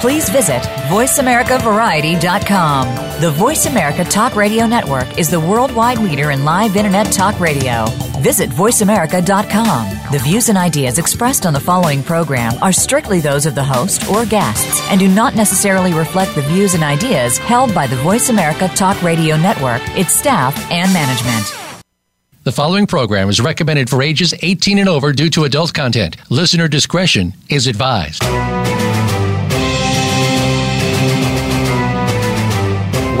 please visit VoiceAmericaVariety.com. The Voice America Talk Radio Network is the worldwide leader in live Internet talk radio. Visit VoiceAmerica.com. The views and ideas expressed on the following program are strictly those of the host or guests and do not necessarily reflect the views and ideas held by the Voice America Talk Radio Network, its staff, and management. The following program is recommended for ages 18 and over due to adult content. Listener discretion is advised.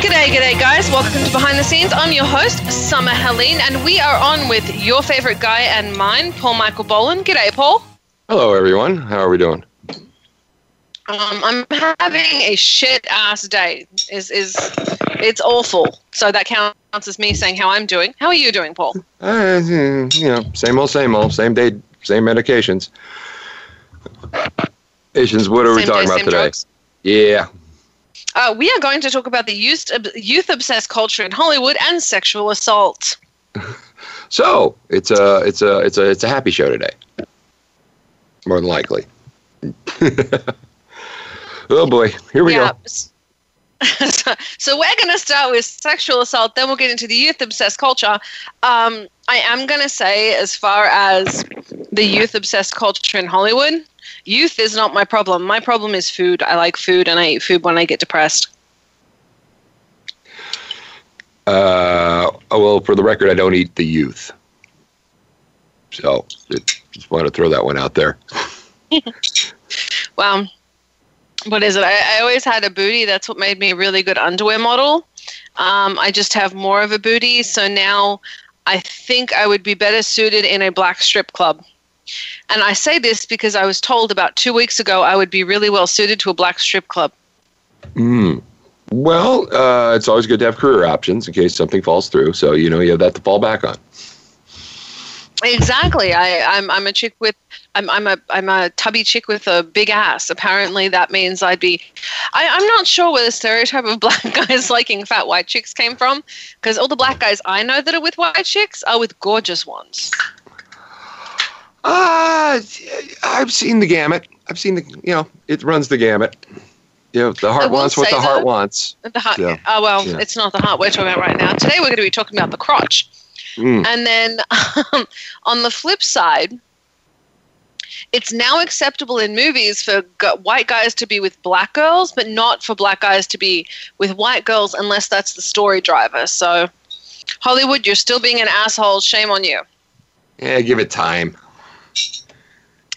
G'day, g'day, guys. Welcome to Behind the Scenes. I'm your host, Summer Helene, and we are on with your favorite guy and mine, Paul Michael Boland. G'day, Paul. Hello, everyone. How are we doing? Um, I'm having a shit ass day. Is is it's awful. So that counts as me saying how I'm doing. How are you doing, Paul? Uh, you know, same old, same old, same day, same medications. Patients, what are we talking day, about today? drugs? Yeah. Uh, we are going to talk about the youth youth obsessed culture in Hollywood and sexual assault. So it's a it's a it's a it's a happy show today. More than likely. oh boy, here we yeah. go. so, so we're going to start with sexual assault, then we'll get into the youth obsessed culture. Um, I am going to say, as far as the youth obsessed culture in Hollywood, youth is not my problem. My problem is food. I like food, and I eat food when I get depressed. Uh, well, for the record, I don't eat the youth. So just want to throw that one out there. Well, what is it? I, I always had a booty. That's what made me a really good underwear model. Um, I just have more of a booty, so now I think I would be better suited in a black strip club. And I say this because I was told about two weeks ago I would be really well suited to a black strip club. Mm. Well, uh, it's always good to have career options in case something falls through. So you know you have that to fall back on. Exactly. I, I'm I'm a chick with I'm I'm a I'm a tubby chick with a big ass. Apparently that means I'd be I, I'm not sure where the stereotype of black guys liking fat white chicks came from. Because all the black guys I know that are with white chicks are with gorgeous ones. Uh, I've seen the gamut. I've seen the, you know, it runs the gamut. You know, the heart wants what the heart wants. The heart, Yeah. Oh well, Yeah. it's not the heart we're talking about right now. Today we're going to be talking about the crotch. Mm. And then um, on the flip side, it's now acceptable in movies for g- white guys to be with black girls, but not for black guys to be with white girls unless that's the story driver. So, Hollywood, you're still being an asshole. Shame on you. Yeah, give it time.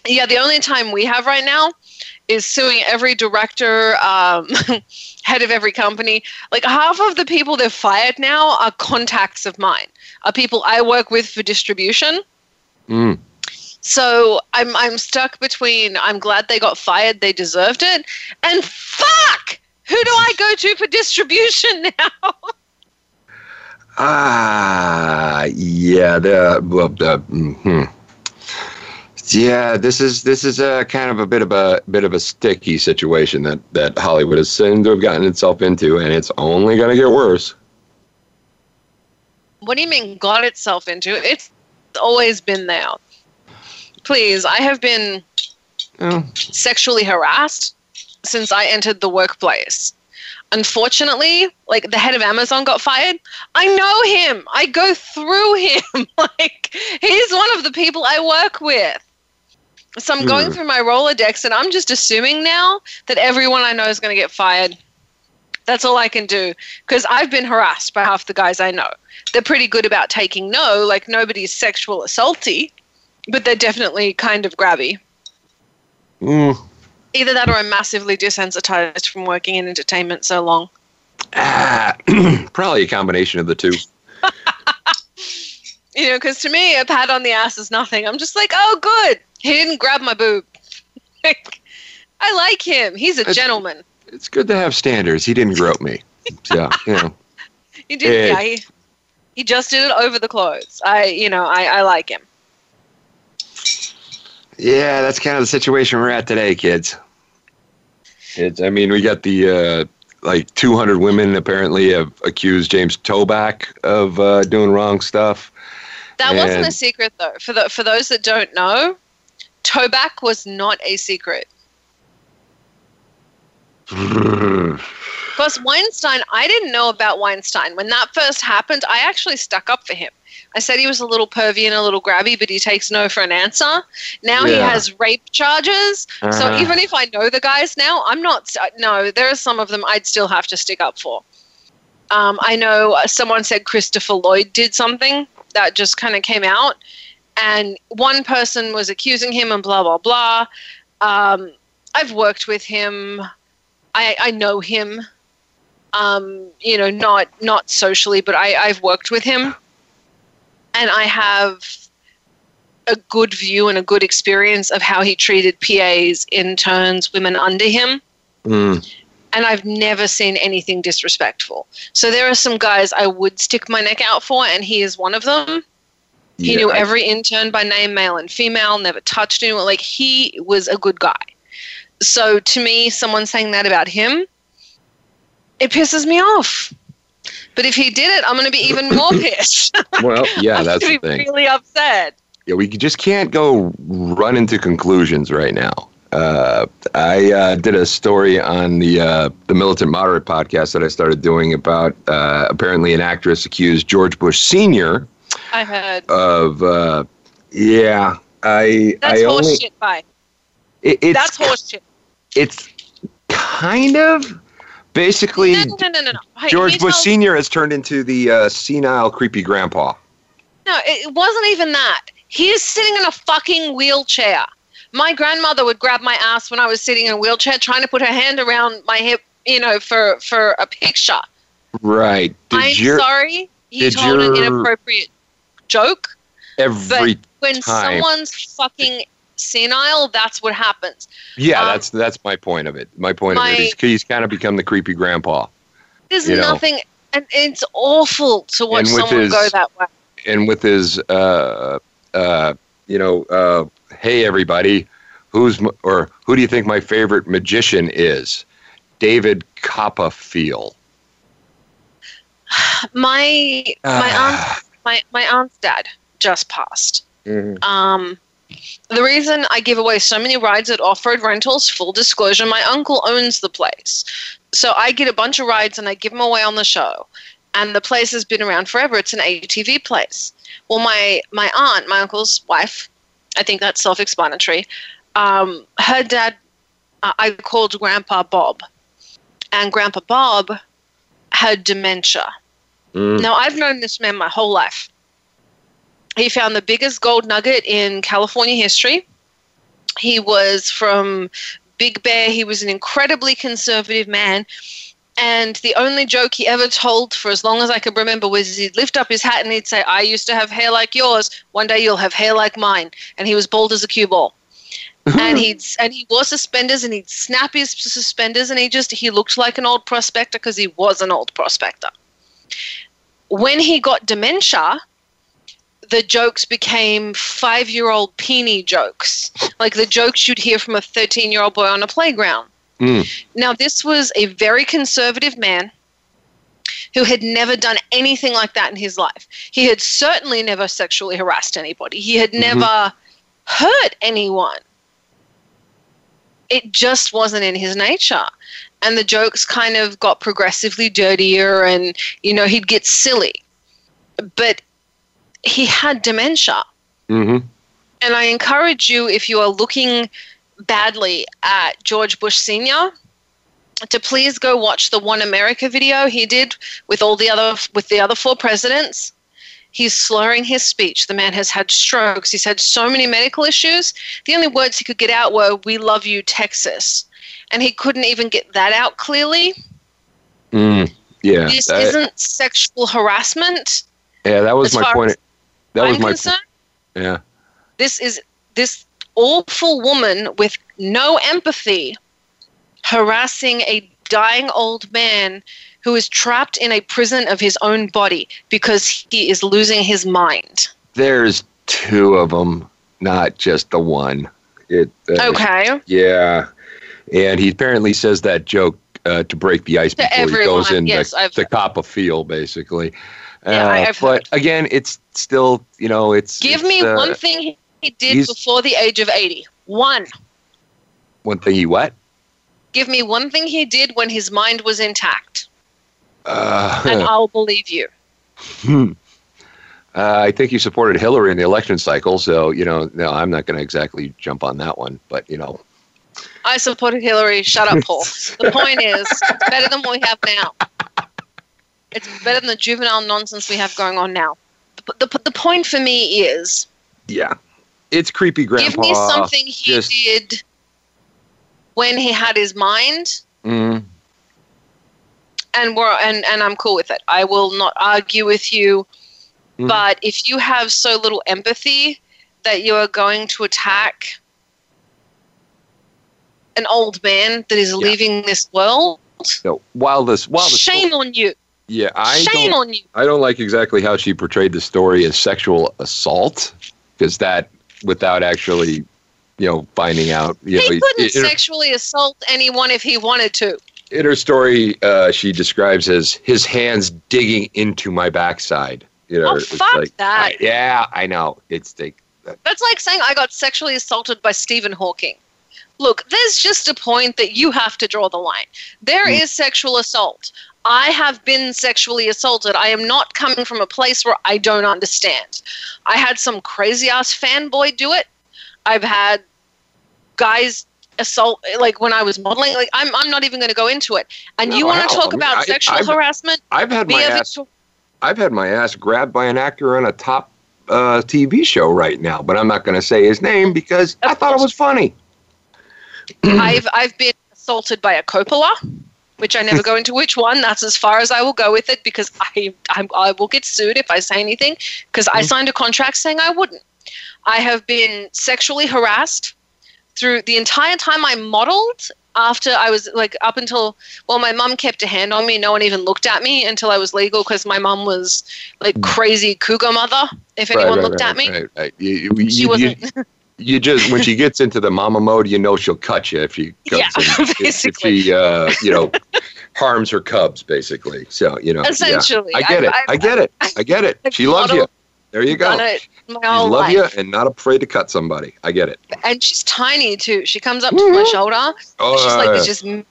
Yeah, the only time we have right now is suing every director, um, head of every company. Like half of the people they've fired now are contacts of mine, are people I work with for distribution. Mm. So I'm I'm stuck between I'm glad they got fired, they deserved it, and fuck, who do I go to for distribution now? Ah, yeah, the well, the hmm yeah. This is this is a kind of a bit of a bit of a sticky situation that that Hollywood has seemed to have gotten itself into, and it's only going to get worse. what do you mean got itself into? It's always been there. Please, I have been Oh, sexually harassed since I entered the workplace. Unfortunately, like the head of Amazon got fired. I know him. I go through him. like he's one of the people I work with. So I'm going Hmm. through my Rolodex and I'm just assuming now that everyone I know is going to get fired. That's all I can do because I've been harassed by half the guys I know. They're pretty good about taking no, like nobody's sexual assaulty, but they're definitely kind of grabby. mm, Either that or I'm massively desensitized from working in entertainment so long. ah, probably a combination of the two. You know, because to me, a pat on the ass is nothing. I'm just like, oh, good. He didn't grab my boob. I like him. He's a It's- gentleman. It's good to have standards. He didn't grope me. So, you know. He did. Yeah. Yeah, he, he just did it over the clothes. I, you know, I, I like him. Yeah, that's kind of the situation we're at today, kids. It's, I mean, we got the uh, like 200 women apparently have accused James Toback of uh, doing wrong stuff. That wasn't a secret, though. For the for those that don't know, Toback was not a secret. Plus, Weinstein, I didn't know about Weinstein. When that first happened, I actually stuck up for him. I said he was a little pervy and a little grabby, but he takes no for an answer. Now he has rape charges. So Uh-huh. even if I know the guys now, I'm not. No, there are some of them I'd still have to stick up for. Um, I know uh, someone said Christopher Lloyd did something that just kind of came out, and one person was accusing him and blah blah blah. Um, I've worked with him. I, I know him. Um, you know, not not socially, but I, I've worked with him, and I have a good view and a good experience of how he treated PAs, interns, women under him Mm. and I've never seen anything disrespectful. So there are some guys I would stick my neck out for, and he is one of them. He Yeah, knew I- every intern by name, male and female, never touched anyone. Like he was a good guy. So to me, someone saying that about him, it pisses me off. But if he did it, I'm going to be even more pissed. well, yeah, that's the thing. really upset. Yeah, we just can't go run into conclusions right now. Uh, I uh, did a story on the uh, the Militant Moderate podcast that I started doing about uh, apparently an actress accused George Bush Senior I heard. of uh, yeah. I That's I only horseshit. Bye. it, it's That's horseshit. it's kind of basically No, no, no, no, no. Hey, George Bush Senior has turned into the uh, senile creepy grandpa. No, it wasn't even that. He is sitting in a fucking wheelchair. My grandmother would grab my ass when I was sitting in a wheelchair, trying to put her hand around my hip, you know, for for a picture. Right? Did I'm your sorry, he did told an inappropriate joke. every When time. someone's fucking senile, that's what happens. Yeah, Um, that's that's my point of it. My point of it is he's kind of become the creepy grandpa, There's You know. nothing, and it's awful to watch someone his- go that way. and with his, uh, uh, you know, uh, hey everybody, who's m- or who do you think my favorite magician is? David Copperfield. My my aunt Ah. My my aunt's dad just passed. Mhm. Um, the reason I give away so many rides at Off Road Rentals, full disclosure, my uncle owns the place. So I get a bunch of rides and I give them away on the show. And the place has been around forever. It's an ATV place. Well, my, my aunt, my uncle's wife, I think that's self explanatory, um, her dad, uh, I called Grandpa Bob. And Grandpa Bob had dementia. Mm. Now, I've known this man my whole life. He found the biggest gold nugget in California history. He was from Big Bear. He was an incredibly conservative man. And the only joke he ever told for as long as I could remember was he'd lift up his hat and he'd say, I used to have hair like yours. One day you'll have hair like mine. And he was bald as a cue ball. and he'd and he wore suspenders and he'd snap his suspenders and he just he looked like an old prospector because he was an old prospector when he got dementia, the jokes became five year old peony jokes, like the jokes you'd hear from a 13 year old boy on a playground. Mm. Now, this was a very conservative man who had never done anything like that in his life. He had certainly never sexually harassed anybody, he had never hurt anyone. It just wasn't in his nature. And the jokes kind of got progressively dirtier, and, you know, he'd get silly. But he had dementia. hmm And I encourage you, if you are looking badly at George Bush Sr., to please go watch the One America video he did with all the other with the other four presidents. He's slurring his speech. The man has had strokes. He's had so many medical issues. The only words he could get out were "We love you, Texas," and he couldn't even get that out clearly. Mm. Yeah, This isn't sexual harassment. yeah, that was my point. that I'm was my concerned, yeah. this is this awful woman with no empathy harassing a dying old man who is trapped in a prison of his own body because he is losing his mind. There's two of them, not just the one. It uh, Okay. Yeah, and he apparently says that joke uh, to break the ice before he goes everyone, in yes, the, I've- to cop a feel, basically. Yeah, Uh, I've but again, it's still you know it's Give it's, me uh, one thing he- did before the age of 80. One. one thing he what? Give me one thing he did when his mind was intact, and Uh, I'll believe you. uh, I think he supported Hillary in the election cycle, so you know, no, I'm not going to exactly jump on that one, but you know, I supported Hillary. Shut up, Paul. the point is, it's better than what we have now. It's better than the juvenile nonsense we have going on now. The, the, the point for me is yeah, it's creepy, Grandpa. give me something he just- did when he had his mind, Mm, and we're and, and I'm cool with it. I will not argue with you. Mhm. But if you have so little empathy that you are going to attack an old man that is leaving this world, so while this, while the shame on you. yeah, I shame on you. I don't like exactly how she portrayed the story as sexual assault because that, without actually, you know, finding out, you He know, couldn't in, her, sexually assault anyone if he wanted to. in her story, uh, she describes as his hands digging into my backside. You know, Oh, it's fuck like, that. I- yeah, I know. It's like, That's like saying I got sexually assaulted by Stephen Hawking. Look, there's just a point that you have to draw the line. There is Hmm. sexual assault. I have been sexually assaulted. I am not coming from a place where I don't understand. I had some crazy ass fanboy do it. I've had guys assault like when I was modeling. Like I'm I'm not even going to go into it. And you want to I talk mean, about I- sexual I've- harassment? I've had my ass Victor- I've had my ass grabbed by an actor on a top uh, TV show right now, but I'm not going to say his name because I thought it was funny. I've I've been assaulted by a Coppola, which I never go into which one. That's as far as I will go with it because I I, I will get sued if I say anything because I mm-hmm. signed a contract saying I wouldn't. I have been sexually harassed through the entire time I modeled. After I was like up until well, my mum kept a hand on me. No one even looked at me until I was legal because my mum was like mm. crazy cougar mother. If anyone right, looked right, at me, right, right. You- you- she you- wasn't. You just when she gets into the mama mode, you know she'll cut you if she comes Yeah, if- basically. if she uh, you know harms her cubs basically. So you know, yeah. Essentially, I get I've- it. I've- I get it. I get it. I've She loves you. There you go. it my whole love life. you and not afraid to cut somebody. I get it. and she's tiny too. She comes up to my shoulder. Oh, she's like uh, this just mean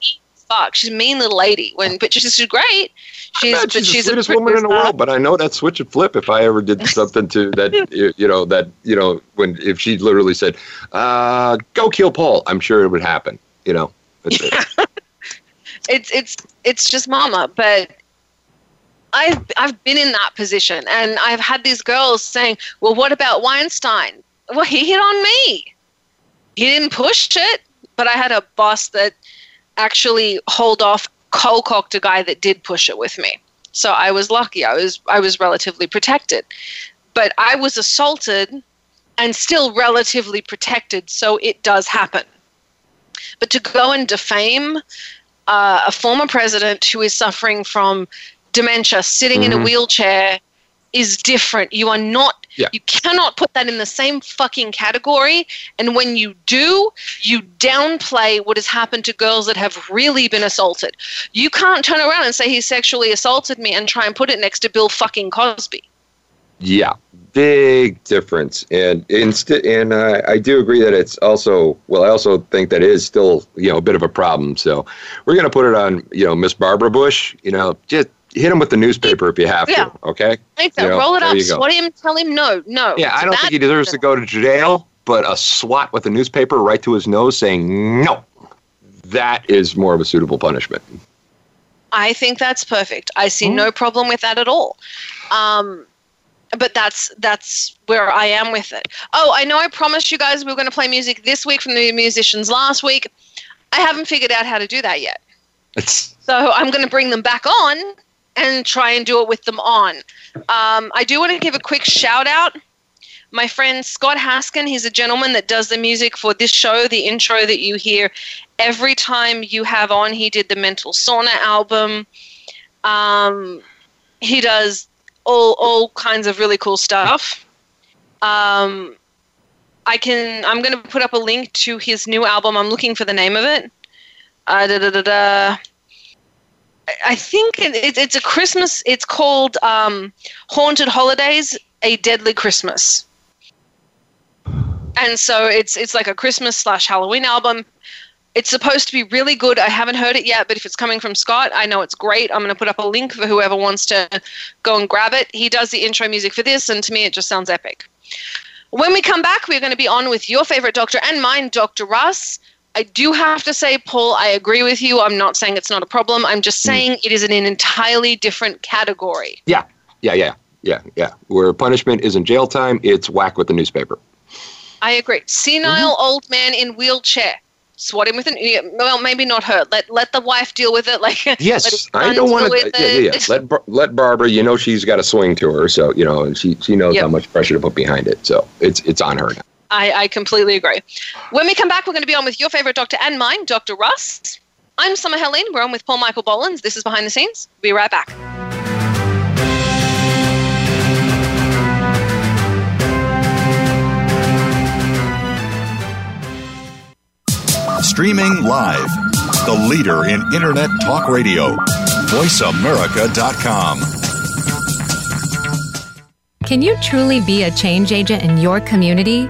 fuck. She's a mean little lady. When but she's, she's great. She's I bet but she's, she's the sweetest a woman in the uh, world. But I know that switch and flip. If I ever did something to that, you know that you know when if she literally said, uh, "Go kill Paul," I'm sure it would happen. You know. That's it. It's it's it's just mama. But I've I've been in that position, and I've had these girls saying, "Well, what about Weinstein?" Well, he hit on me. He didn't push it, but I had a boss that actually hold off cold cocked a guy that did push it with me. So I was lucky. I was I was relatively protected. But I was assaulted and still relatively protected, so it does happen. But to go and defame uh, a former president who is suffering from dementia, sitting in a Mhm. wheelchair, is different. You are not. Yeah. You cannot put that in the same fucking category. And when you do, you downplay what has happened to girls that have really been assaulted. You can't turn around and say he sexually assaulted me and try and put it next to Bill fucking Cosby. Yeah, big difference, and inst- and uh, I do agree that it's also well. I also think that is still you know a bit of a problem. So we're gonna put it on you know Miss Barbara Bush. You know, just hit him with the newspaper if you have Yeah. to. Okay. Like that. Yeah, Roll it up. Swat him. Tell him no. No. Yeah, I don't think he deserves to go to jail, but a swat with a newspaper right to his nose saying no. That is more of a suitable punishment. I think that's perfect. I see Hmm. no problem with that at all. Um, but that's that's where I am with it. Oh, I know I promised you guys we were going to play music this week from the musicians last week. I haven't figured out how to do that yet. It's So I'm going to bring them back on and try and do it with them on. Um, I do want to give a quick shout out my friend Scott Haskin, he's a gentleman that does the music for this show, the intro that you hear every time you have on. He did the Mental Sauna album. Um, he does all all kinds of really cool stuff. Um, I can. I'm going to put up a link to his new album. I'm looking for the name of it. Uh, da, da, da, da. I think it, it's a Christmas. It's called um, "Haunted Holidays: A Deadly Christmas," and so it's it's like a Christmas slash Halloween album. It's supposed to be really good. I haven't heard it yet, but if it's coming from Scott, I know it's great. I'm going to put up a link for whoever wants to go and grab it. He does the intro music for this, and to me, it just sounds epic. When we come back, we're going to be on with your favorite doctor and mine, Dr. Russ. I do have to say, Paul, I agree with you. I'm not saying it's not a problem. I'm just saying it is in an entirely different category. Yeah, yeah, yeah, yeah, yeah. Where punishment isn't jail time, it's whack with the newspaper. I agree. Senile Mm-hmm. old man in wheelchair. Swat him with an well, maybe not her. Let let the wife deal with it. Like Yes, I don't want to. Yeah, yeah, yeah. Let let Barbara. You know she's got a swing to her, so you know, and she she knows Yep. how much pressure to put behind it. So it's it's on her now. I, I completely agree. When we come back, we're going to be on with your favorite doctor and mine, Dr. Russ. I'm Summer Helene. We're on with Paul Michael Bolins. This is Behind the Scenes. We'll be right back. Streaming live. The leader in Internet talk radio. VoiceAmerica.com. Can you truly be a change agent in your community?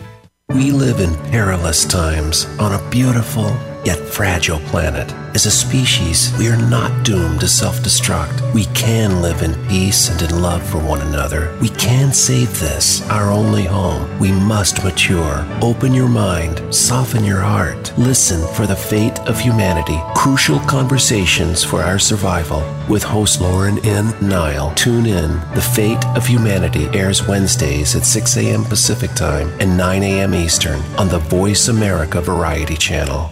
We live in perilous times on a beautiful yet fragile planet. As a species, we are not doomed to self destruct. We can live in peace and in love for one another. We can save this, our only home. We must mature. Open your mind, soften your heart. Listen for the fate of humanity. Crucial conversations for our survival. With host Lauren N. Nile. Tune in. The Fate of Humanity airs Wednesdays at 6 a.m. Pacific Time and 9 a.m. Eastern on the Voice America Variety Channel.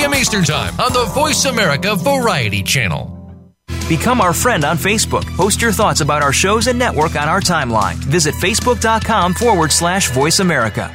Eastern Time on the Voice America Variety Channel. Become our friend on Facebook. Post your thoughts about our shows and network on our timeline. Visit facebook.com forward slash voice America.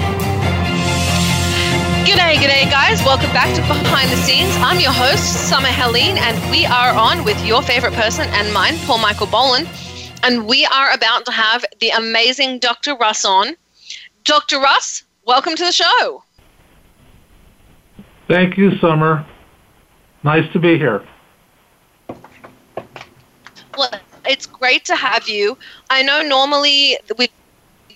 G'day, g'day, guys. Welcome back to Behind the Scenes. I'm your host, Summer Helene, and we are on with your favorite person and mine, Paul Michael Boland. And we are about to have the amazing Dr. Russ on. Dr. Russ, welcome to the show. Thank you, Summer. Nice to be here. Well, it's great to have you. I know normally we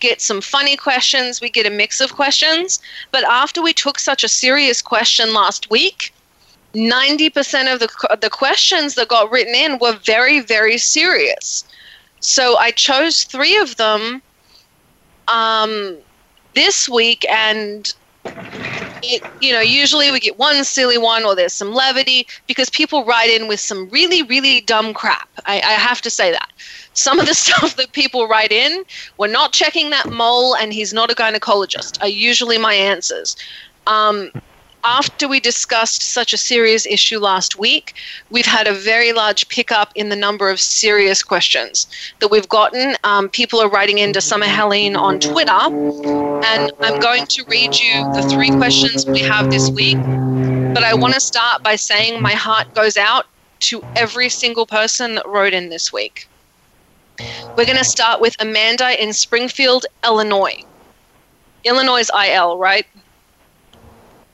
get some funny questions, we get a mix of questions, but after we took such a serious question last week, 90% of the, the questions that got written in were very, very serious. So I chose three of them um, this week, and it, you know, usually we get one silly one or there's some levity because people write in with some really, really dumb crap. I, I have to say that. Some of the stuff that people write in, we're not checking that mole and he's not a gynecologist, are usually my answers. Um, after we discussed such a serious issue last week, we've had a very large pickup in the number of serious questions that we've gotten. Um, people are writing into Summer Helene on Twitter, and I'm going to read you the three questions we have this week. But I want to start by saying my heart goes out to every single person that wrote in this week. We're going to start with Amanda in Springfield, Illinois. Illinois is IL, right?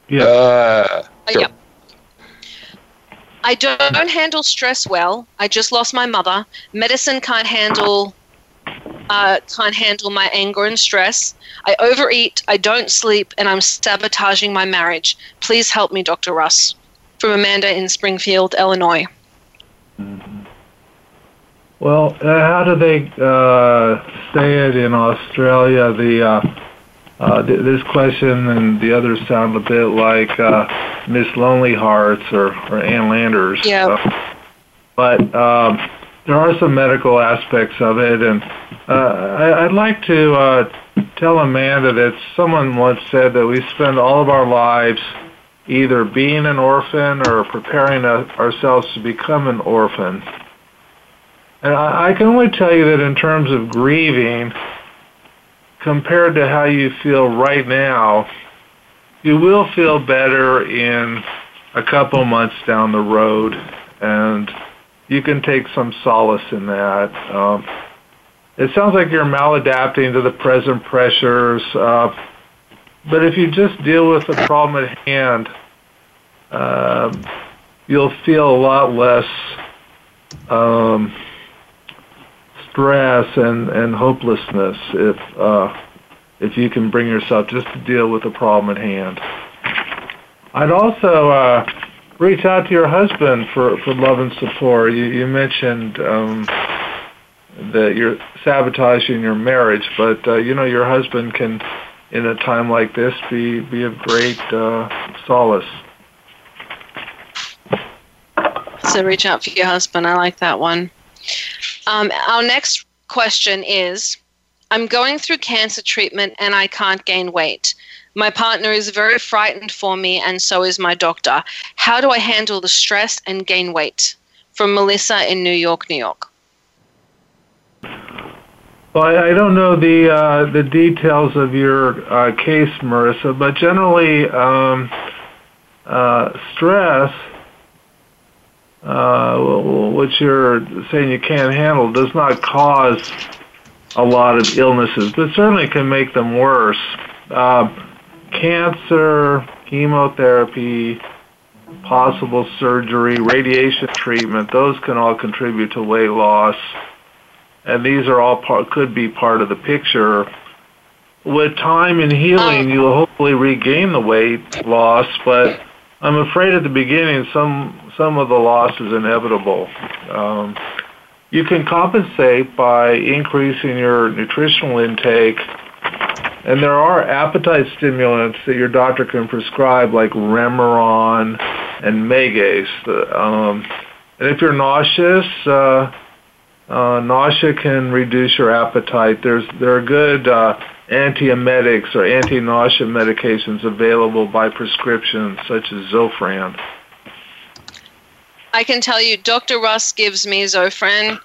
Yeah. Uh, Uh, sure. Yep. I don't handle stress well. I just lost my mother. Medicine can't handle uh, can't handle my anger and stress. I overeat. I don't sleep, and I'm sabotaging my marriage. Please help me, Dr. Russ. From Amanda in Springfield, Illinois. Well, uh, how do they uh, say it in Australia? The uh, uh, th- this question and the others sound a bit like uh, Miss Lonely Hearts or, or Ann Landers. Yeah. Uh, but um, there are some medical aspects of it, and uh, I, I'd like to uh, tell Amanda that someone once said that we spend all of our lives either being an orphan or preparing uh, ourselves to become an orphan. And I, I can only tell you that in terms of grieving, compared to how you feel right now, you will feel better in a couple months down the road, and you can take some solace in that. Um, it sounds like you're maladapting to the present pressures, uh, but if you just deal with the problem at hand, um, you'll feel a lot less um, stress and, and hopelessness if uh, if you can bring yourself just to deal with the problem at hand. I'd also uh, reach out to your husband for, for love and support. You, you mentioned um, that you're sabotaging your marriage, but uh, you know your husband can, in a time like this, be be of great uh, solace. So reach out for your husband. I like that one. Um, our next question is I'm going through cancer treatment and I can't gain weight. My partner is very frightened for me, and so is my doctor. How do I handle the stress and gain weight? From Melissa in New York, New York. Well, I, don't know the uh, the details of your uh, case, Marissa, but generally, um, uh, stress, uh, which you're saying you can't handle, does not cause a lot of illnesses, but certainly can make them worse. Uh, cancer, chemotherapy, possible surgery, radiation treatment, those can all contribute to weight loss and these are all part, could be part of the picture. With time and healing, you'll hopefully regain the weight loss, but I'm afraid at the beginning some some of the loss is inevitable. Um, you can compensate by increasing your nutritional intake, and there are appetite stimulants that your doctor can prescribe, like Remeron and Megace. Um, and if you're nauseous, uh, uh, nausea can reduce your appetite. There's there are good uh, antiemetics or anti-nausea medications available by prescription, such as Zofran. I can tell you, Dr. Russ gives me Zofran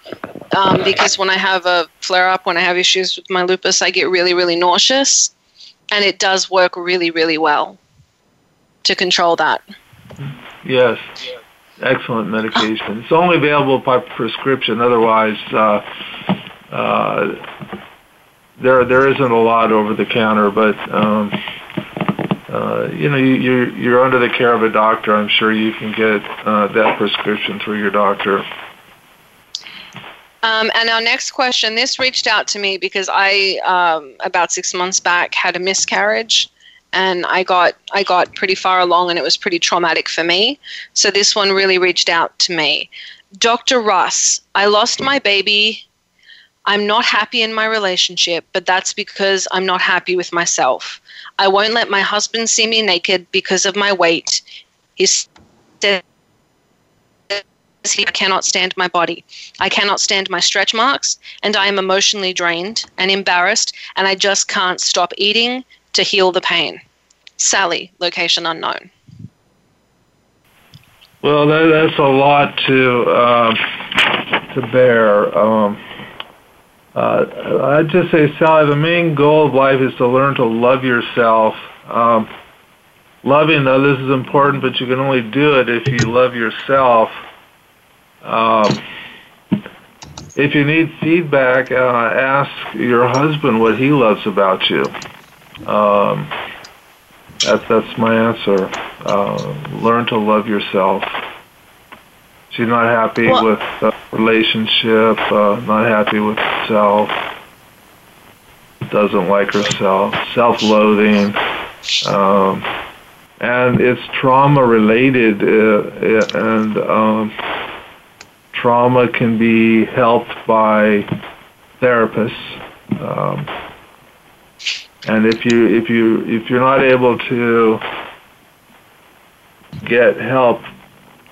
um, because when I have a flare up, when I have issues with my lupus, I get really, really nauseous. And it does work really, really well to control that. Yes, excellent medication. It's only available by prescription. Otherwise, uh, uh, there there isn't a lot over the counter. But um, uh, you know, you, you're you're under the care of a doctor. I'm sure you can get uh, that prescription through your doctor. Um, and our next question this reached out to me because I, um, about six months back, had a miscarriage. And I got I got pretty far along, and it was pretty traumatic for me. So this one really reached out to me. Dr. Russ, I lost my baby I'm not happy in my relationship, but that's because I'm not happy with myself. I won't let my husband see me naked because of my weight. He says he cannot stand my body. I cannot stand my stretch marks, and I am emotionally drained and embarrassed, and I just can't stop eating to heal the pain. Sally, location unknown. Well, that, that's a lot to uh, to bear. Um, uh, I'd just say, Sally, the main goal of life is to learn to love yourself. Um, loving others is important, but you can only do it if you love yourself. Um, if you need feedback, uh, ask your husband what he loves about you. Um, that's that's my answer. Uh, learn to love yourself. She's not happy well, with the relationship. Uh, not happy with herself. Doesn't like herself. Self-loathing. Um, and it's trauma related, uh, and um, trauma can be helped by therapists. Um, and if you if you if you're not able to get help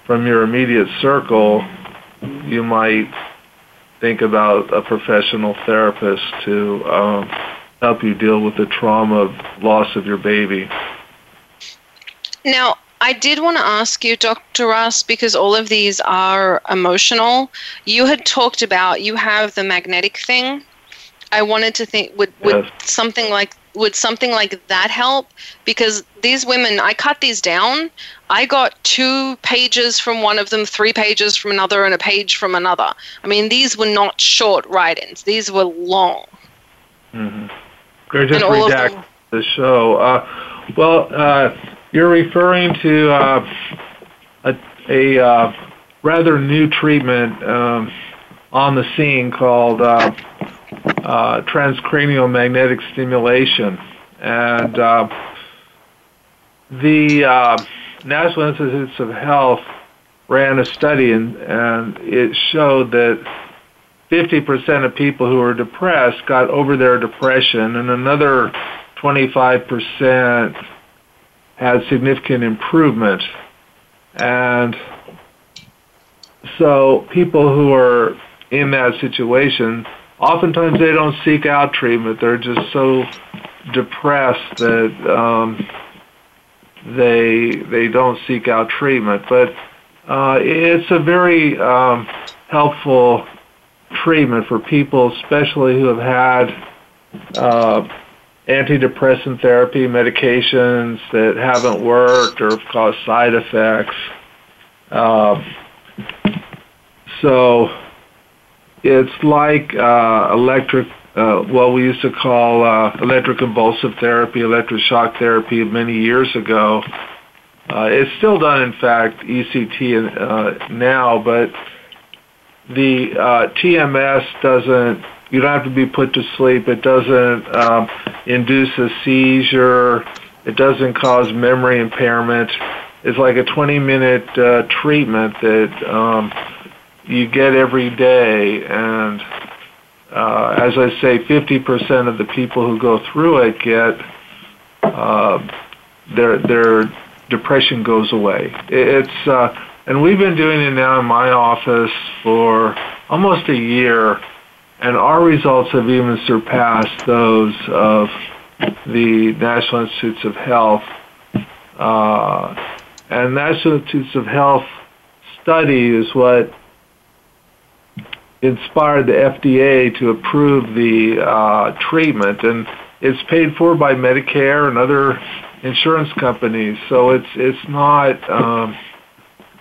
from your immediate circle, you might think about a professional therapist to um, help you deal with the trauma of loss of your baby. Now, I did want to ask you, Dr. Russ, because all of these are emotional. You had talked about you have the magnetic thing. I wanted to think would would yes. something like would something like that help? Because these women, I cut these down. I got two pages from one of them, three pages from another, and a page from another. I mean, these were not short write-ins; these were long. Mm-hmm. They're just the show. Uh, well, uh, you're referring to uh, a, a uh, rather new treatment um, on the scene called uh, transcranial magnetic stimulation. And uh, the uh, National Institutes of Health ran a study, and, and it showed that 50% of people who were depressed got over their depression, and another 25% had significant improvement. And so people who are in that situation oftentimes they don't seek out treatment. They're just so depressed that um, they they don't seek out treatment. But uh, it's a very um, helpful treatment for people, especially who have had uh, antidepressant therapy medications that haven't worked or have caused side effects. Uh, so it's like uh, electric, uh, what we used to call uh, electric convulsive therapy, electric shock therapy many years ago. Uh, it's still done, in fact, ECT uh, now, but the uh, TMS doesn't, you don't have to be put to sleep. It doesn't um, induce a seizure. It doesn't cause memory impairment. It's like a 20 minute uh, treatment that um, you get every day. And uh, as I say, 50% of the people who go through it get uh, their their depression goes away. It's uh, and we've been doing it now in my office for almost a year, and our results have even surpassed those of the National Institutes of Health. Uh, and National Institutes of Health study is what inspired the FDA to approve the uh, treatment, and it's paid for by Medicare and other insurance companies. So it's it's not um,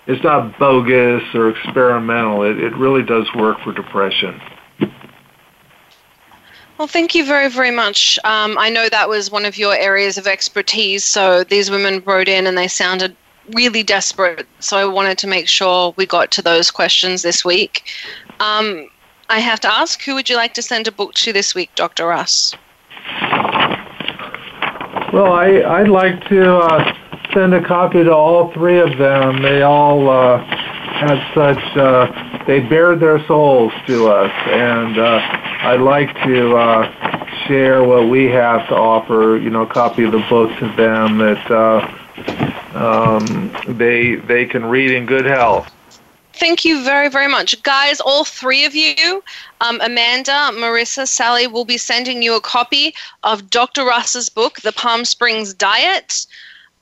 it's not bogus or experimental. It it really does work for depression. Well, thank you very, very much. Um, I know that was one of your areas of expertise. So these women wrote in and they sounded really desperate. So I wanted to make sure we got to those questions this week. Um, I have to ask, who would you like to send a book to this week, Dr. Russ? Well, I, I'd like to uh, send a copy to all three of them. They all uh, had such, uh, they bared their souls to us. And uh, I'd like to uh, share what we have to offer. You know, a copy of the book to them that uh, um, they they can read in good health. Thank you very, very much. Guys, all three of you, um, Amanda, Marissa, Sally, will be sending you a copy of Dr. Russ's book, The Palm Springs Diet.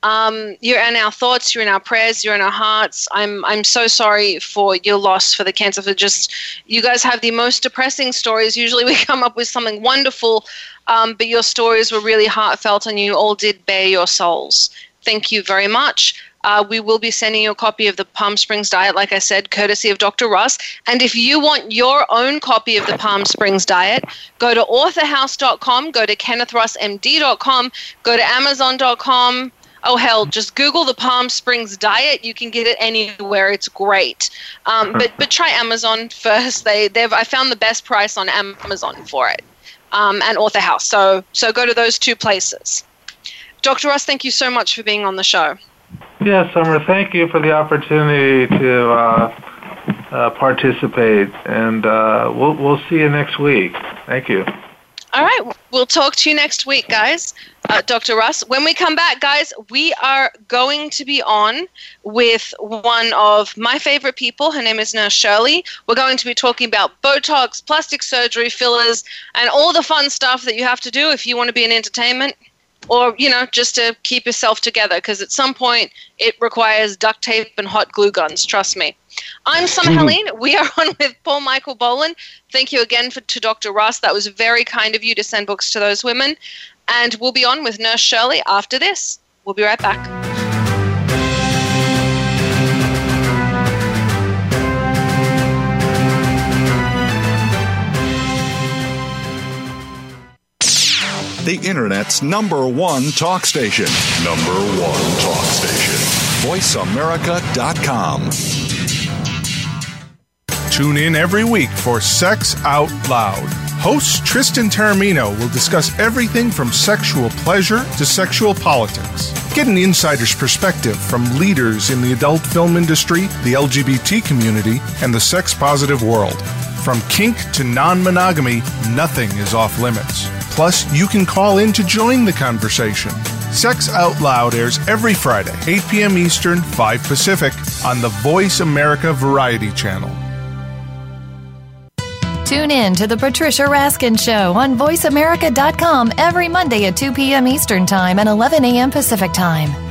Um, you're in our thoughts, you're in our prayers, you're in our hearts. I'm I'm so sorry for your loss for the cancer. For just you guys have the most depressing stories. Usually we come up with something wonderful, um, but your stories were really heartfelt, and you all did bare your souls. Thank you very much. Uh, we will be sending you a copy of the Palm Springs Diet, like I said, courtesy of Dr. Ross. And if you want your own copy of the Palm Springs Diet, go to authorhouse.com, go to kennethrossmd.com, go to amazon.com. Oh, hell, just Google the Palm Springs Diet. You can get it anywhere. It's great. Um, but, but try Amazon first. They, they've, I found the best price on Amazon for it um, and Author House. So, so go to those two places. Dr. Ross, thank you so much for being on the show. Yeah, Summer, thank you for the opportunity to uh, uh, participate, and uh, we'll, we'll see you next week. Thank you. All right, we'll talk to you next week, guys. Uh, Dr. Russ, when we come back, guys, we are going to be on with one of my favorite people. Her name is Nurse Shirley. We're going to be talking about Botox, plastic surgery, fillers, and all the fun stuff that you have to do if you want to be in entertainment or you know just to keep yourself together because at some point it requires duct tape and hot glue guns trust me. I'm summer mm-hmm. helene. We are on with paul michael boland. Thank you again for, to dr russ that was very kind of you to send books to those women. And we'll be on with nurse shirley after this. We'll be right back The Internet's number one talk station. Number one talk station. VoiceAmerica.com. Tune in every week for Sex Out Loud. Host Tristan Taormino will discuss everything from sexual pleasure to sexual politics. Get an insider's perspective from leaders in the adult film industry, the LGBT community, and the sex positive world. From kink to non monogamy, nothing is off limits. Plus, you can call in to join the conversation. Sex Out Loud airs every Friday, 8 p.m. Eastern, 5 Pacific, on the Voice America Variety Channel. Tune in to the Patricia Raskin Show on VoiceAmerica.com every Monday at 2 p.m. Eastern Time and 11 a.m. Pacific Time.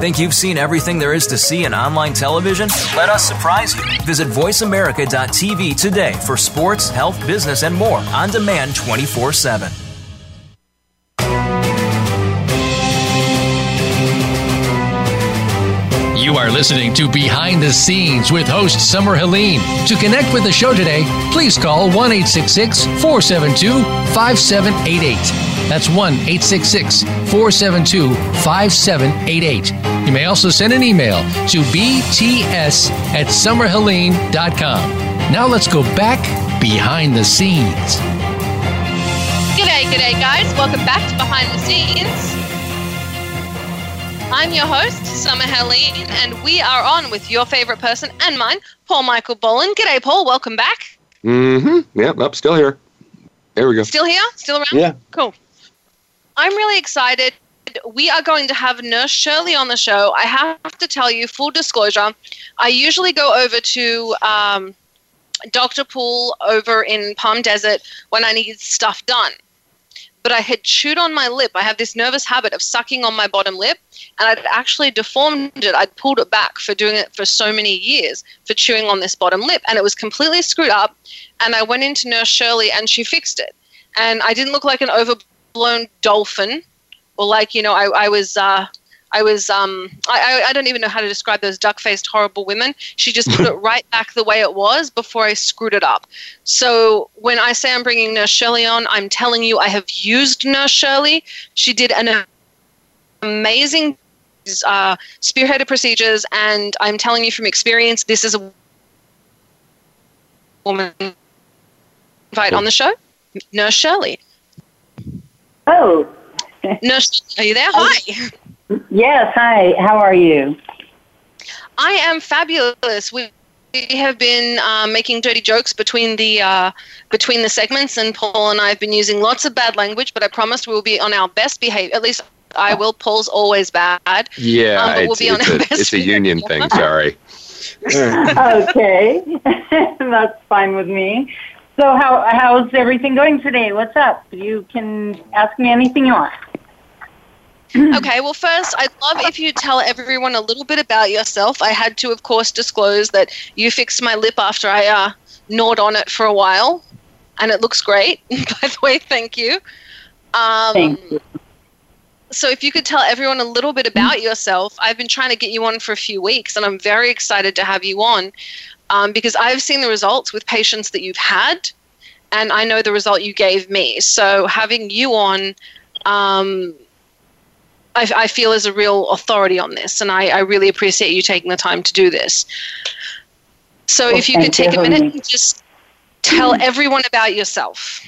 Think you've seen everything there is to see in online television? Let us surprise you. Visit VoiceAmerica.tv today for sports, health, business, and more on demand 24 7. You are listening to Behind the Scenes with host Summer Helene. To connect with the show today, please call 1 472 5788. That's 1 472 5788. You may also send an email to bts at summerhelene.com. Now let's go back behind the scenes. G'day, g'day, guys. Welcome back to Behind the Scenes. I'm your host, Summer Helene, and we are on with your favorite person and mine, Paul Michael Boland. G'day, Paul. Welcome back. Mm-hmm. Yep, up, still here. There we go. Still here? Still around? Yeah. Cool. I'm really excited. We are going to have Nurse Shirley on the show. I have to tell you, full disclosure, I usually go over to um, Dr. Pool over in Palm Desert when I need stuff done. but I had chewed on my lip. I have this nervous habit of sucking on my bottom lip, and I'd actually deformed it. I'd pulled it back for doing it for so many years for chewing on this bottom lip, and it was completely screwed up. And I went into Nurse Shirley, and she fixed it. And I didn't look like an overblown dolphin, or like you know, I, I was. Uh, I was, um, I, I don't even know how to describe those duck faced, horrible women. She just put it right back the way it was before I screwed it up. So when I say I'm bringing Nurse Shirley on, I'm telling you I have used Nurse Shirley. She did an amazing uh, spearheaded procedures, and I'm telling you from experience, this is a woman invite on the show, Nurse Shirley. Oh. Nurse, are you there? Hi. Yes, hi. How are you? I am fabulous. We have been uh, making dirty jokes between the uh, between the segments, and Paul and I have been using lots of bad language. But I promised we will be on our best behavior. At least I will. Paul's always bad. Yeah, um, but we'll it's, be on our a, best it's a union thing. Sorry. okay, that's fine with me. So, how how's everything going today? What's up? You can ask me anything you want. Okay, well, first, I'd love if you tell everyone a little bit about yourself. I had to, of course, disclose that you fixed my lip after I uh, gnawed on it for a while, and it looks great. By the way, thank you. Um, Thank you. So, if you could tell everyone a little bit about yourself, I've been trying to get you on for a few weeks, and I'm very excited to have you on um, because I've seen the results with patients that you've had, and I know the result you gave me. So, having you on, um, I, I feel is a real authority on this, and I, I really appreciate you taking the time to do this. So, Well, if you could thank you take a minute me. and just tell everyone about yourself.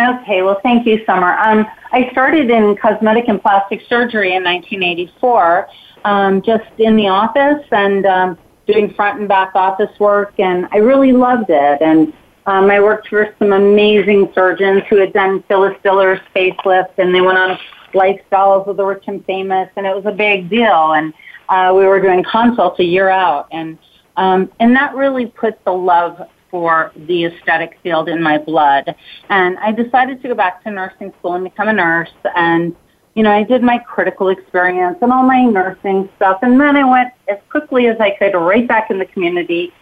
Okay, well, thank you, Summer. Um, I started in cosmetic and plastic surgery in 1984, um, just in the office and um, doing front and back office work, and I really loved it. And um, I worked for some amazing surgeons who had done Phyllis Diller's facelift, and they went on lifestyles with the rich and famous, and it was a big deal. And uh, we were doing consults a year out, and um, and that really put the love for the aesthetic field in my blood. And I decided to go back to nursing school and become a nurse. And, you know, I did my critical experience and all my nursing stuff. And then I went as quickly as I could right back in the community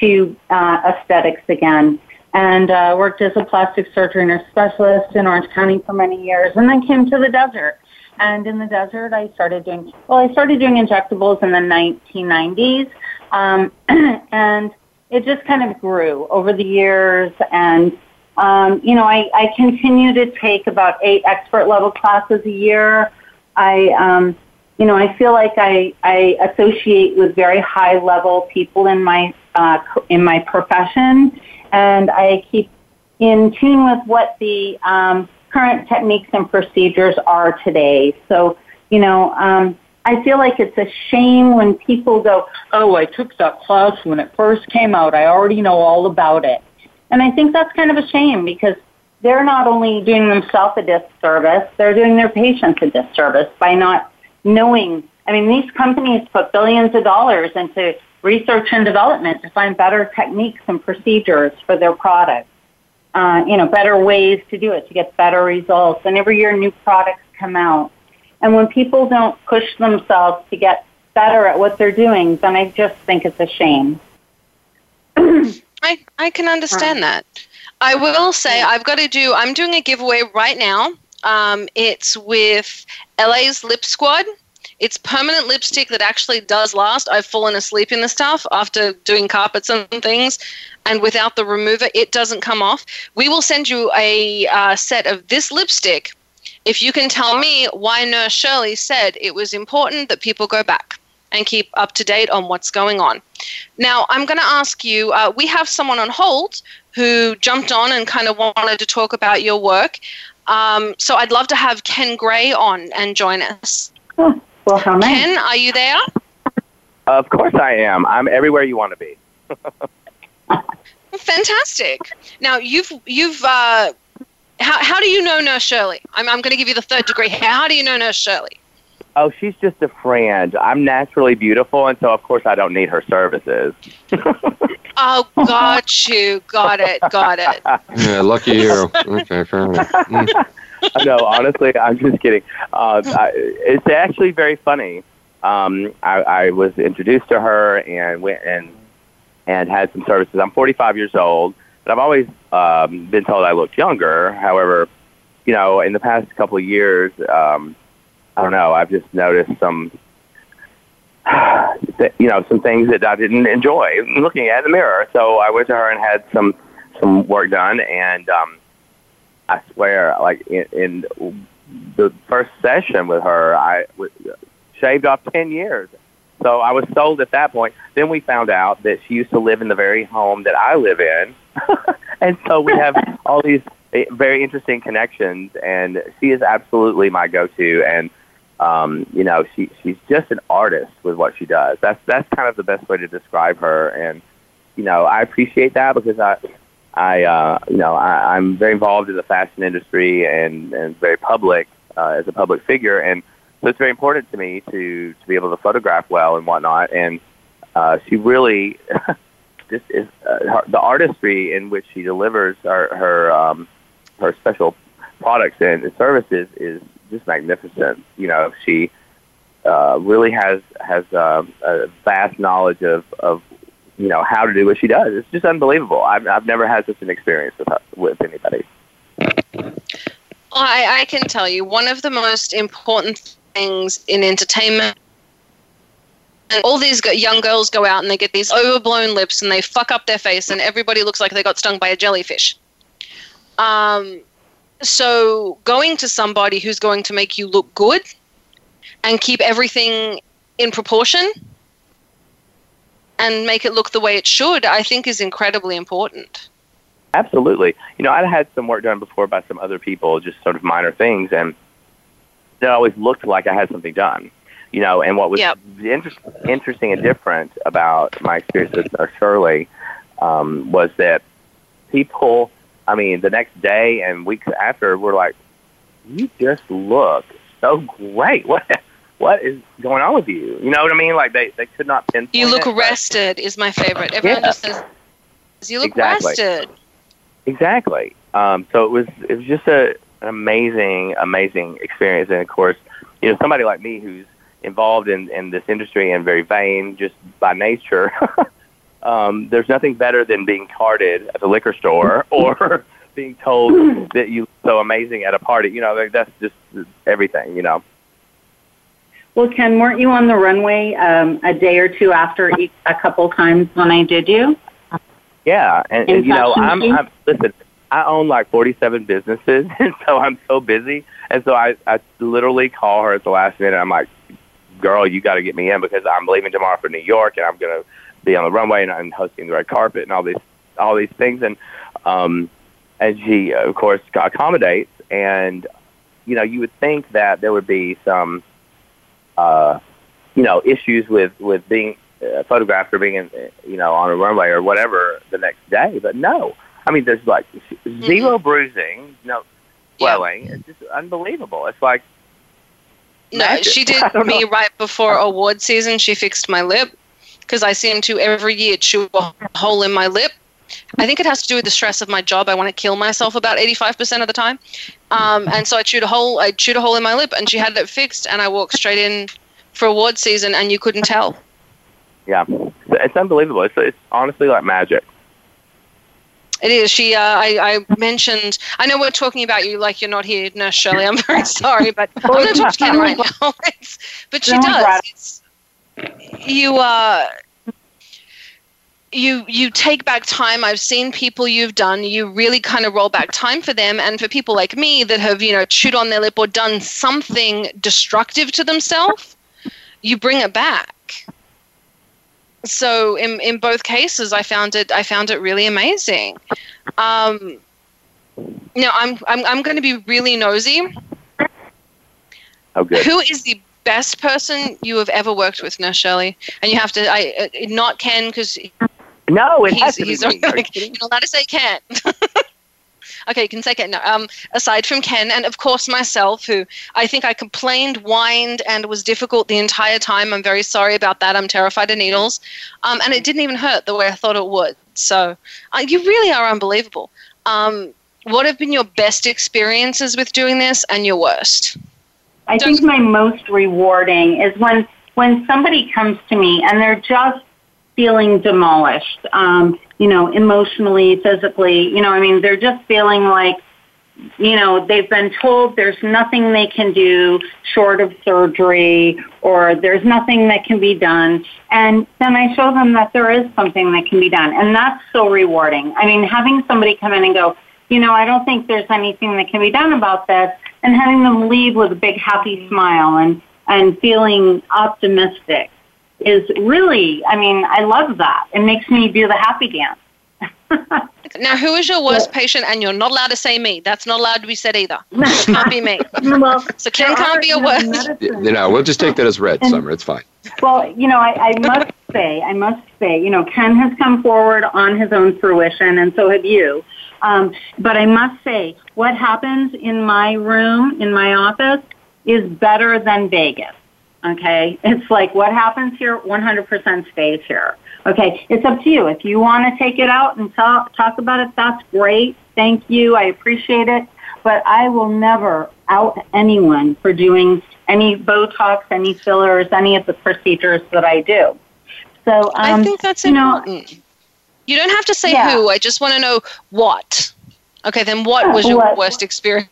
to uh, aesthetics again. And uh, worked as a plastic surgery nurse specialist in Orange County for many years. And then came to the desert. And in the desert, I started doing, well, I started doing injectables in the 1990s. Um, and it just kind of grew over the years and um, you know I, I continue to take about eight expert level classes a year i um, you know i feel like i, I associate with very high level people in my uh, in my profession and i keep in tune with what the um, current techniques and procedures are today so you know um, I feel like it's a shame when people go, oh, I took that class when it first came out. I already know all about it. And I think that's kind of a shame because they're not only doing themselves a disservice, they're doing their patients a disservice by not knowing. I mean, these companies put billions of dollars into research and development to find better techniques and procedures for their products. Uh, you know, better ways to do it to get better results. And every year new products come out. And when people don't push themselves to get better at what they're doing, then I just think it's a shame. I, I can understand that. I will say I've got to do. I'm doing a giveaway right now. Um, it's with LA's Lip Squad. It's permanent lipstick that actually does last. I've fallen asleep in the stuff after doing carpets and things, and without the remover, it doesn't come off. We will send you a uh, set of this lipstick if you can tell me why Nurse Shirley said it was important that people go back and keep up to date on what's going on. Now, I'm going to ask you uh, we have someone on hold who jumped on and kind of wanted to talk about your work. Um, so I'd love to have Ken Gray on and join us. Well, how nice. Ken, are you there? Of course I am. I'm everywhere you want to be. Fantastic. Now you've you've uh, how how do you know Nurse Shirley? I'm I'm going to give you the third degree. How do you know Nurse Shirley? Oh, she's just a friend. I'm naturally beautiful, and so of course I don't need her services. Oh, got you. Got it. Got it. Yeah, lucky you. Okay, fair enough. Mm. no, honestly, I'm just kidding. Uh, I, it's actually very funny. Um, I, I was introduced to her and went and and had some services. I'm 45 years old, but I've always um, been told I looked younger. However, you know, in the past couple of years, um, I don't know. I've just noticed some, you know, some things that I didn't enjoy looking at in the mirror. So I went to her and had some some work done, and um, I swear, like in, in the first session with her, I w- shaved off ten years. So I was sold at that point. Then we found out that she used to live in the very home that I live in, and so we have all these eh, very interesting connections. And she is absolutely my go-to. And um, you know, she she's just an artist with what she does. That's that's kind of the best way to describe her. And you know, I appreciate that because I I, uh, you know, I, I'm very involved in the fashion industry and, and very public uh, as a public figure, and so it's very important to me to to be able to photograph well and whatnot. And uh, she really just is uh, her, the artistry in which she delivers her her, um, her special products and services is just magnificent. You know, she uh, really has has uh, a vast knowledge of of you know how to do what she does. It's just unbelievable. I've I've never had such an experience with with anybody. I, I can tell you one of the most important things in entertainment. And all these young girls go out and they get these overblown lips and they fuck up their face and everybody looks like they got stung by a jellyfish. Um, so going to somebody who's going to make you look good and keep everything in proportion and make it look the way it should, I think is incredibly important. Absolutely. You know, I'd had some work done before by some other people, just sort of minor things, and it always looked like I had something done. You know, and what was Yep. inter- interesting and different about my experience with Nurse Shirley um, was that people, I mean, the next day and weeks after, were like, "You just look so great. What what is going on with you?" You know what I mean? Like they they could not pinpoint. You look it, is my favorite. Everyone Yeah. just says you look Exactly. rested. Exactly. Um, so it was it was just a, an amazing, amazing experience. And of course, you know, somebody like me who's involved in, in this industry and very vain just by nature, um, there's nothing better than being carded at the liquor store or being told that you look so amazing at a party. You know, like that's just everything. You know. Well, Ken, weren't you on the runway um, a day or two after each, a couple times when I did you? Yeah, and, and you know, I'm. I'm listen. I own like 47 businesses, and so I'm so busy, and so I I literally call her at the last minute. I'm like, "Girl, you got to get me in because I'm leaving tomorrow for New York, and I'm gonna be on the runway and I'm hosting the red carpet and all these all these things." And um, and she of course accommodates, and you know, you would think that there would be some uh, you know, issues with with being uh, photographed or being in, uh, you know, on a runway or whatever the next day. But no, I mean, there's like 0 bruising, no swelling. It's just unbelievable. It's like No, magic. she did me know. right before award season. She fixed my lip because I seem to every year chew a hole in my lip. I think it has to do with the stress of my job. I want to kill myself about eighty-five percent of the time, um, and so I chewed a hole. I chewed a hole in my lip, and she had it fixed. And I walked straight in for award season, and you couldn't tell. Yeah, it's, it's unbelievable. It's it's honestly like magic. It is. She. Uh, I. I mentioned. I know we're talking about you like you're not here, Nurse Shirley. I'm very sorry, but I'm going to talk to Ken right now. It's- but she No, does. It's, you. Uh, you you take back time. I've seen people you've done. You really kind of roll back time for them, and for people like me that have you know chewed on their lip or done something destructive to themselves, you bring it back. So in in both cases, I found it I found it really amazing. Um, now I'm I'm I'm going to be really nosy. Oh, good. Who is the best person you have ever worked with, Nurse Shirley? And you have to I uh, not Ken because No, it he's, has to be he's me. Are you like, kidding? you're not allowed to say Ken. okay, you can say Ken. No, um, aside from Ken, and of course myself, who I think I complained, whined, and was difficult the entire time. I'm very sorry about that. I'm terrified of needles, um, and it didn't even hurt the way I thought it would. So uh, you really are unbelievable. Um, what have been your best experiences with doing this and your worst? I think my most rewarding is when when somebody comes to me and they're just feeling demolished, um, you know, emotionally, physically, you know, I mean, they're just feeling like, you know, they've been told there's nothing they can do short of surgery or there's nothing that can be done. And then I show them that there is something that can be done. And that's so rewarding. I mean, having somebody come in and go, you know, I don't think there's anything that can be done about this and having them leave with a big happy smile and, and feeling optimistic is really, I mean, I love that. It makes me do the happy dance. now, who is your worst patient? And you're not allowed to say me. That's not allowed to be said either. It can't be me. well, so Ken can't be a worst. You know, we'll just take that as red, Summer. It's fine. Well, you know, I, I must say, I must say, you know, Ken has come forward on his own fruition, and so have you. Um, but I must say, what happens in my room, in my office, is better than Vegas. Okay? It's like what happens here 100% stays here. Okay? It's up to you. If you want to take it out and talk, talk about it, that's great. Thank you. I appreciate it. But I will never out anyone for doing any Botox, any fillers, any of the procedures that I do. So um, I think that's you important. Know, you don't have to say yeah. who. I just want to know what. Okay, then what was your What? worst experience?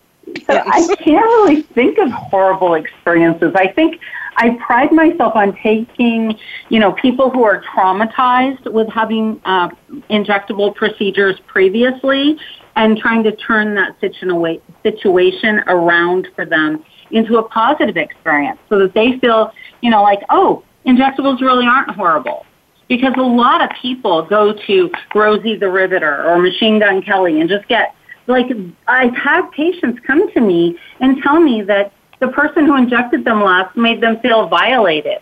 So I can't really think of horrible experiences. I think I pride myself on taking, you know, people who are traumatized with having uh, injectable procedures previously and trying to turn that situa- situation around for them into a positive experience so that they feel, you know, like, oh, injectables really aren't horrible. Because a lot of people go to Rosie the Riveter or Machine Gun Kelly and just get, like, I've had patients come to me and tell me that the person who injected them last made them feel violated.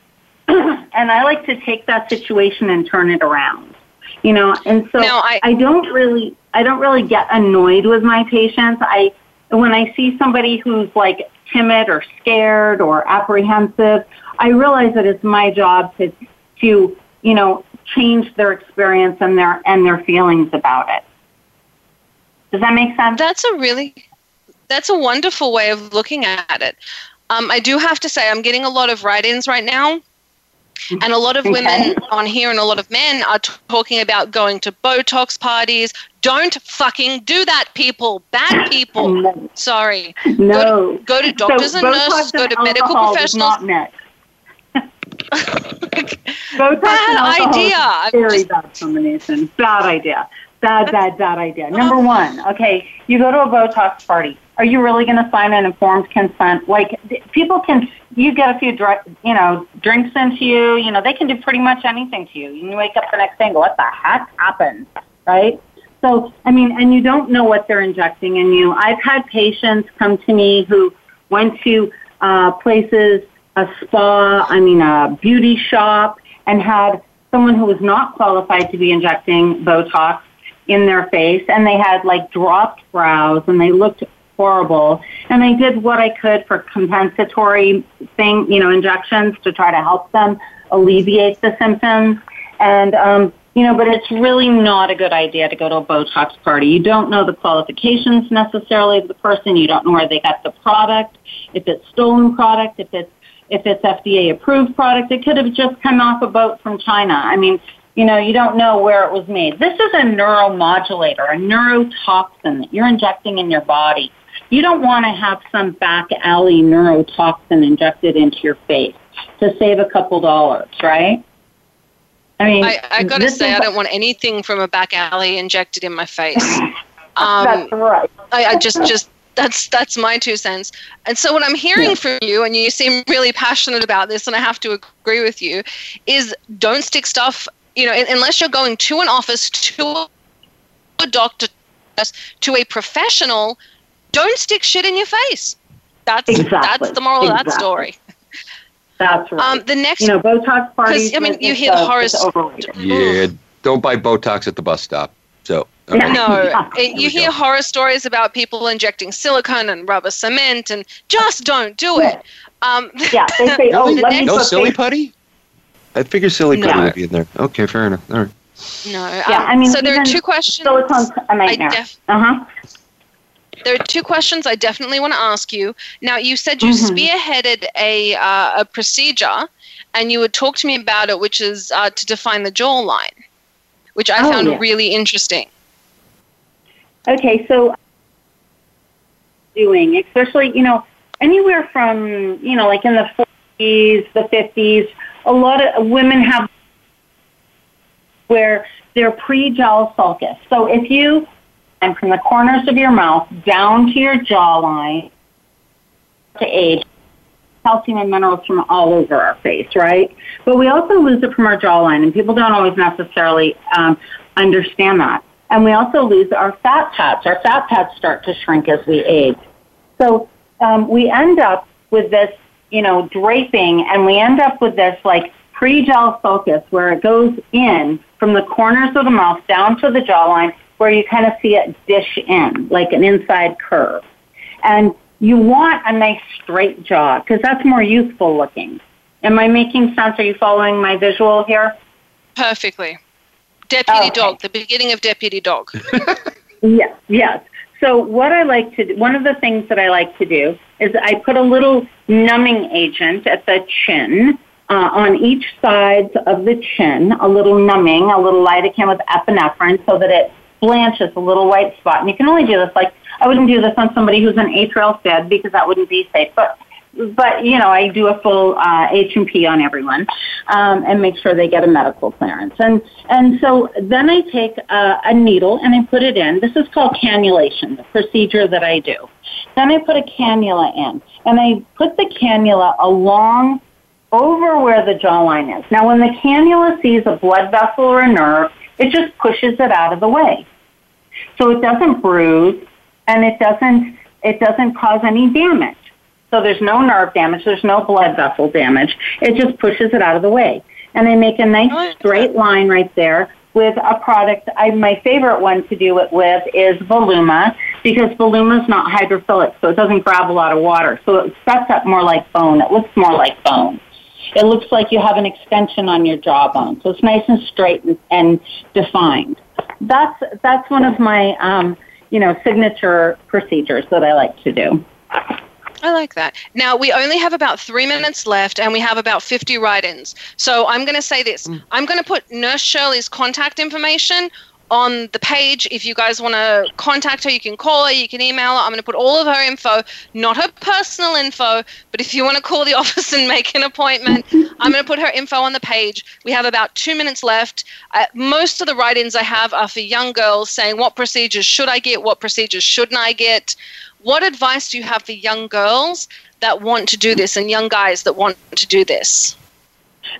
and I like to take that situation and turn it around. You know, and so No, I- I don't really I don't really get annoyed with my patients. I when I see somebody who's like timid or scared or apprehensive, I realize that it's my job to to, you know, change their experience and their and their feelings about it. Does that make sense? That's a really that's a wonderful way of looking at it. Um, I do have to say, I'm getting a lot of write-ins right now, and a lot of women on here and a lot of men are t- talking about going to Botox parties. Don't fucking do that, people. Bad people. Sorry. No. Go to, go to doctors so and Botox nurses. Go to medical professionals. Is not mixed. Botox Bad idea. Very bad combination. Bad idea. Bad, bad, bad idea. Number one, okay, you go to a Botox party. Are you really going to sign an informed consent? Like people can, you get a few, dr- you know, drinks into you. You know, they can do pretty much anything to you. You wake up the next day and go, "What the heck happened?" Right? So, I mean, and you don't know what they're injecting in you. I've had patients come to me who went to uh, places, a spa, I mean, a beauty shop, and had someone who was not qualified to be injecting Botox in their face, and they had like dropped brows, and they looked horrible. And I did what I could for compensatory thing, you know, injections to try to help them alleviate the symptoms. And um, you know, but it's really not a good idea to go to a Botox party. You don't know the qualifications necessarily of the person. You don't know where they got the product. If it's stolen product, if it's if it's FDA approved product, it could have just come off a boat from China. I mean, you know, you don't know where it was made. This is a neuromodulator, a neurotoxin that you're injecting in your body. You don't want to have some back alley neurotoxin injected into your face to save a couple dollars, right? I mean, I, I got to say, I don't want anything from a back alley injected in my face. Um, That's right. I, I just, just that's that's my two cents. And so, what I'm hearing from you, and you seem really passionate about this, and I have to agree with you, is don't stick stuff. You know, unless you're going to an office, to a doctor, to a professional, don't stick shit in your face. That's Exactly. that's the moral of that story. That's right. Um, the next, you know, Botox parties. I mean, you uh, hear the horror it's. Yeah, don't buy Botox at the bus stop. So okay. No, it- you hear horror stories about people injecting silicone and rubber cement, and just don't do it. Um, Yeah, they say, oh, the let me next- no silly putty. I figure silly No. putty would be in there. Okay, fair enough. All right. No. Yeah, um, I mean, so there are two questions. Silicone's a I nightmare. def- uh huh. There are two questions I definitely want to ask you. Now, you said you Mhm. spearheaded a uh, a procedure, and you would talk to me about it, which is uh, to define the jawline, which I Oh, found yeah. really interesting. Okay, so doing, especially, you know, anywhere from, you know, like in the 40s, the 50s, a lot of women have where they're prejowl sulcus. So if you, and from the corners of your mouth down to your jawline to age, calcium and minerals from all over our face, right? But we also lose it from our jawline, and people don't always necessarily um, understand that. And we also lose our fat pads. Our fat pads start to shrink as we age. So um, we end up with this, you know, draping, and we end up with this like prejowl sulcus where it goes in from the corners of the mouth down to the jawline, where you kind of see it dish in like an inside curve. And you want a nice straight jaw because that's more youthful looking. Am I making sense? Are you following my visual here? Perfectly. Deputy Okay. Dawg, the beginning of Deputy Dawg. Yes, yes. So what I like to do, one of the things that I like to do is I put a little numbing agent at the chin, uh, on each side of the chin, a little numbing, a little lidocaine with epinephrine so that it blanches a little white spot. And you can only do this like, I wouldn't do this on somebody who's an atrial fib because that wouldn't be safe, but but you know, I do a full uh, H and P on everyone, um, and make sure they get a medical clearance. And and so then I take a, a needle and I put it in. This is called cannulation, the procedure that I do. Then I put a cannula in, and I put the cannula along over where the jawline is. Now, when the cannula sees a blood vessel or a nerve, it just pushes it out of the way, so it doesn't bruise and it doesn't it doesn't cause any damage. So there's no nerve damage, there's no blood vessel damage. It just pushes it out of the way. And I make a nice straight line right there with a product. I, my favorite one to do it with is Voluma because Voluma is not hydrophilic, so it doesn't grab a lot of water. So it sets up more like bone. It looks more like bone. It looks like you have an extension on your jawbone. So it's nice and straight and, and defined. That's, that's one of my, um, you know, signature procedures that I like to do. I like that. Now, we only have about three minutes left and we have about 50 write ins. So I'm going to say this I'm going to put Nurse Shirley's contact information on the page. If you guys want to contact her, you can call her, you can email her. I'm going to put all of her info, not her personal info, but if you want to call the office and make an appointment, I'm going to put her info on the page. We have about two minutes left. Uh, most of the write ins I have are for young girls saying, What procedures should I get? What procedures shouldn't I get? What advice do you have for young girls that want to do this and young guys that want to do this?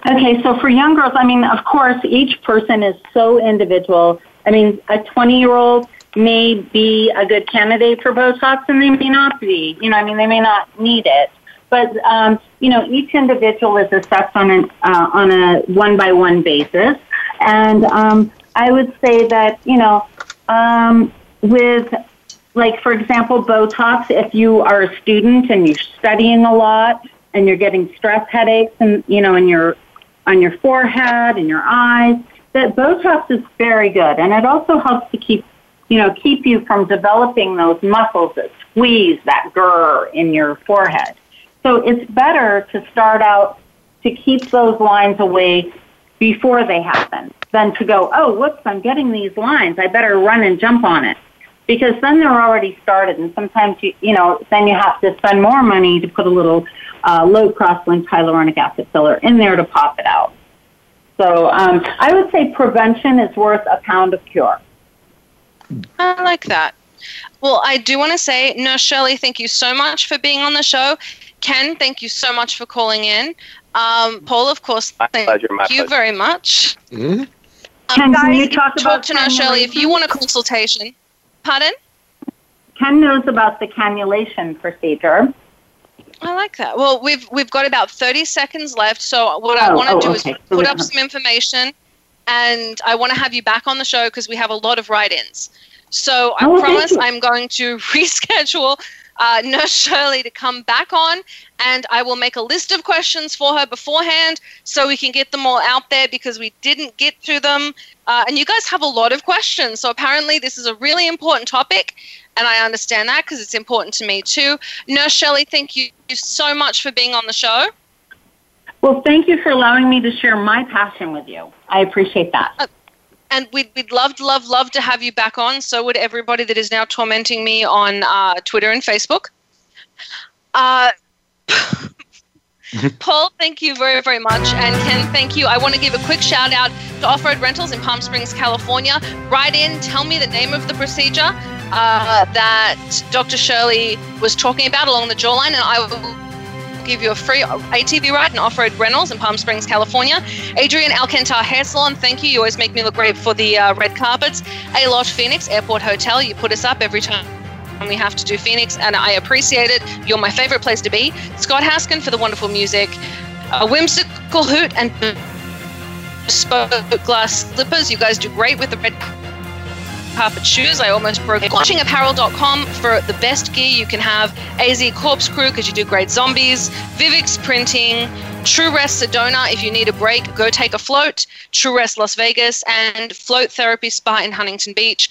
Okay, so for young girls, I mean, of course, each person is so individual. I mean, a 20 year old may be a good candidate for Botox and they may not be. You know, I mean, they may not need it. But, um, you know, each individual is assessed on, an, uh, on a one by one basis. And um, I would say that, you know, um, with like for example botox if you are a student and you're studying a lot and you're getting stress headaches and you know in your on your forehead and your eyes that botox is very good and it also helps to keep you know keep you from developing those muscles that squeeze that grr in your forehead. So it's better to start out to keep those lines away before they happen than to go oh whoops i'm getting these lines. I better run and jump on it. Because then they're already started and sometimes you you know then you have to spend more money to put a little uh, low cross linked hyaluronic acid filler in there to pop it out so um, i would say prevention is worth a pound of cure I like that. Well, I do want to say, Nurse Shirley, thank you so much for being on the show. Ken, thank you so much for calling in. Um, Paul, of course, thank pleasure, my you pleasure. very much. Mm-hmm. Um, Ken, guys, can you if talk about to Nurse Shirley if you want a consultation. Pardon? ken knows about the cannulation procedure I like that. Well, we've we've got about thirty seconds left. So what I Oh, want to oh, do okay. is put up some information, and I want to have you back on the show because we have a lot of write-ins. So I Oh, promise. I'm going to reschedule uh, Nurse Shirley to come back on, and I will make a list of questions for her beforehand so we can get them all out there because we didn't get to them. Uh, and you guys have a lot of questions, so apparently this is a really important topic, and I understand that because it's important to me too. Nurse Shirley, thank you so much for being on the show. Well, thank you for allowing me to share my passion with you. I appreciate that. Uh, and we'd, we'd love, love, love to have you back on. So would everybody that is now tormenting me on uh, Twitter and Facebook. Uh, Paul, thank you very, very much. And Ken, thank you. I want to give a quick shout out to Off Road Rentals in Palm Springs, California. Write in, tell me the name of the procedure uh, that Dr. Shirley was talking about along the jawline, and I will give you a free ATV ride and off-road rentals in Palm Springs, California. Adrian Alcantar Hair Salon, thank you. You always make me look great for the uh, red carpets. A Lodge Phoenix Airport Hotel, you put us up every time we have to do Phoenix, and I appreciate it. You're my favorite place to be. Scott Haskin for the wonderful music. A whimsical hoot and bespoke glass slippers. You guys do great with the red carpet shoes. I almost broke it. Watchingapparel.com for the best gear you can have. AZ Corpse Crew because you do great zombies. Vivix Printing. True Rest Sedona, if you need a break, go take a float. True Rest Las Vegas and Float Therapy Spa in Huntington Beach.